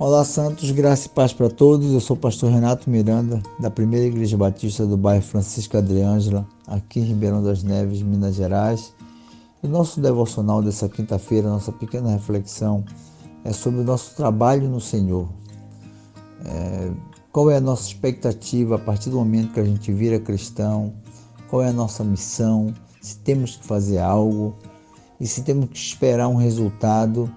Olá, Santos, graça e paz para todos. Eu sou o pastor Renato Miranda, da Primeira Igreja Batista do bairro Francisco Adriângela, aqui em Ribeirão das Neves, Minas Gerais. O nosso devocional dessa quinta-feira, nossa pequena reflexão, é sobre o nosso trabalho no Senhor. É, qual é a nossa expectativa a partir do momento que a gente vira cristão? Qual é a nossa missão? Se temos que fazer algo e se temos que esperar um resultado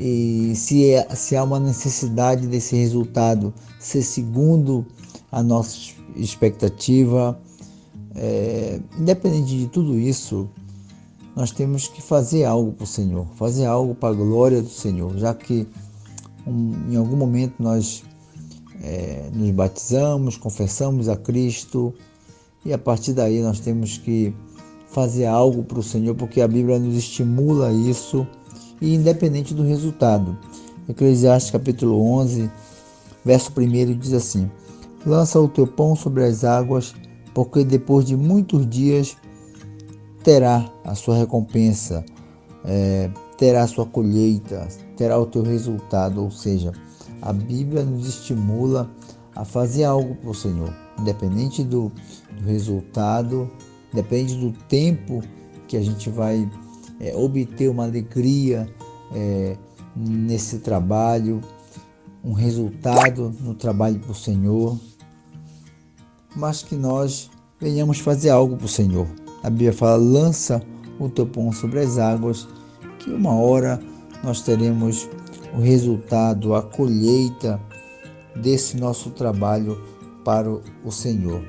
e se, é, se há uma necessidade desse resultado ser segundo a nossa expectativa, é, independente de tudo isso, nós temos que fazer algo para o Senhor, fazer algo para a glória do Senhor, já que um, em algum momento nós é, nos batizamos, confessamos a Cristo e a partir daí nós temos que fazer algo para o Senhor, porque a Bíblia nos estimula isso e independente do resultado. Eclesiastes capítulo 11, verso 1 diz assim: Lança o teu pão sobre as águas, porque depois de muitos dias terá a sua recompensa, é, terá a sua colheita, terá o teu resultado. Ou seja, a Bíblia nos estimula a fazer algo para o Senhor, independente do, do resultado, depende do tempo que a gente vai é, obter uma alegria é, nesse trabalho, um resultado no trabalho para o Senhor, mas que nós venhamos fazer algo para o Senhor. A Bíblia fala: lança o teu pão sobre as águas, que uma hora nós teremos o resultado, a colheita desse nosso trabalho para o Senhor.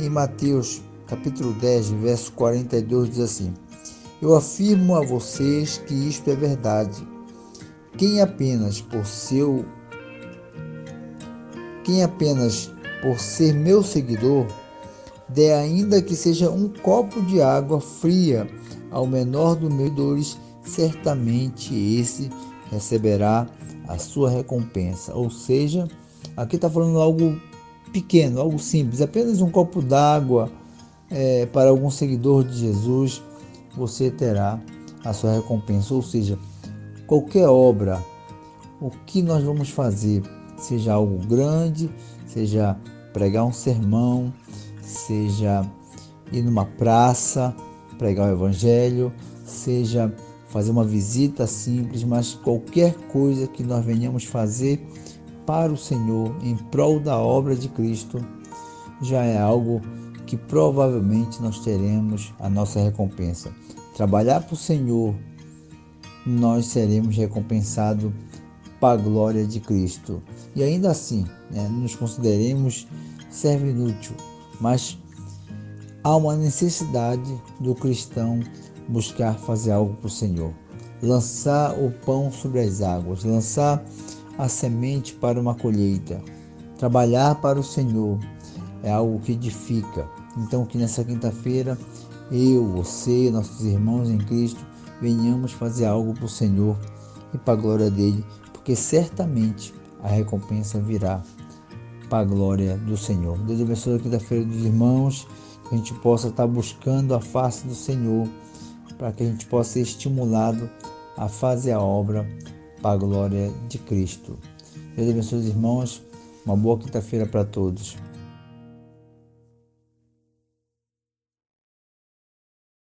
Em Mateus capítulo 10, verso 42 diz assim: Eu afirmo a vocês que isto é verdade. Quem apenas por seu quem apenas por ser meu seguidor der ainda que seja um copo de água fria ao menor dos meus dores, certamente esse receberá a sua recompensa. Ou seja, aqui está falando algo pequeno, algo simples, apenas um copo d'água é, para algum seguidor de Jesus, você terá a sua recompensa. Ou seja, qualquer obra, o que nós vamos fazer, seja algo grande, seja pregar um sermão, seja ir numa praça, pregar o evangelho, seja fazer uma visita simples, mas qualquer coisa que nós venhamos fazer para o Senhor em prol da obra de Cristo já é algo que provavelmente nós teremos a nossa recompensa. Trabalhar para o Senhor, nós seremos recompensados para a glória de Cristo. E ainda assim, né, nos consideremos servo inútil, mas há uma necessidade do cristão buscar fazer algo para o Senhor. Lançar o pão sobre as águas, lançar a semente para uma colheita. Trabalhar para o Senhor é algo que edifica, então, que nessa quinta-feira, eu, você, nossos irmãos em Cristo, venhamos fazer algo para o Senhor e para a glória dele, porque certamente a recompensa virá para a glória do Senhor. Deus abençoe a quinta-feira dos irmãos, que a gente possa estar buscando a face do Senhor, para que a gente possa ser estimulado a fazer a obra para a glória de Cristo. Deus abençoe os irmãos, uma boa quinta-feira para todos.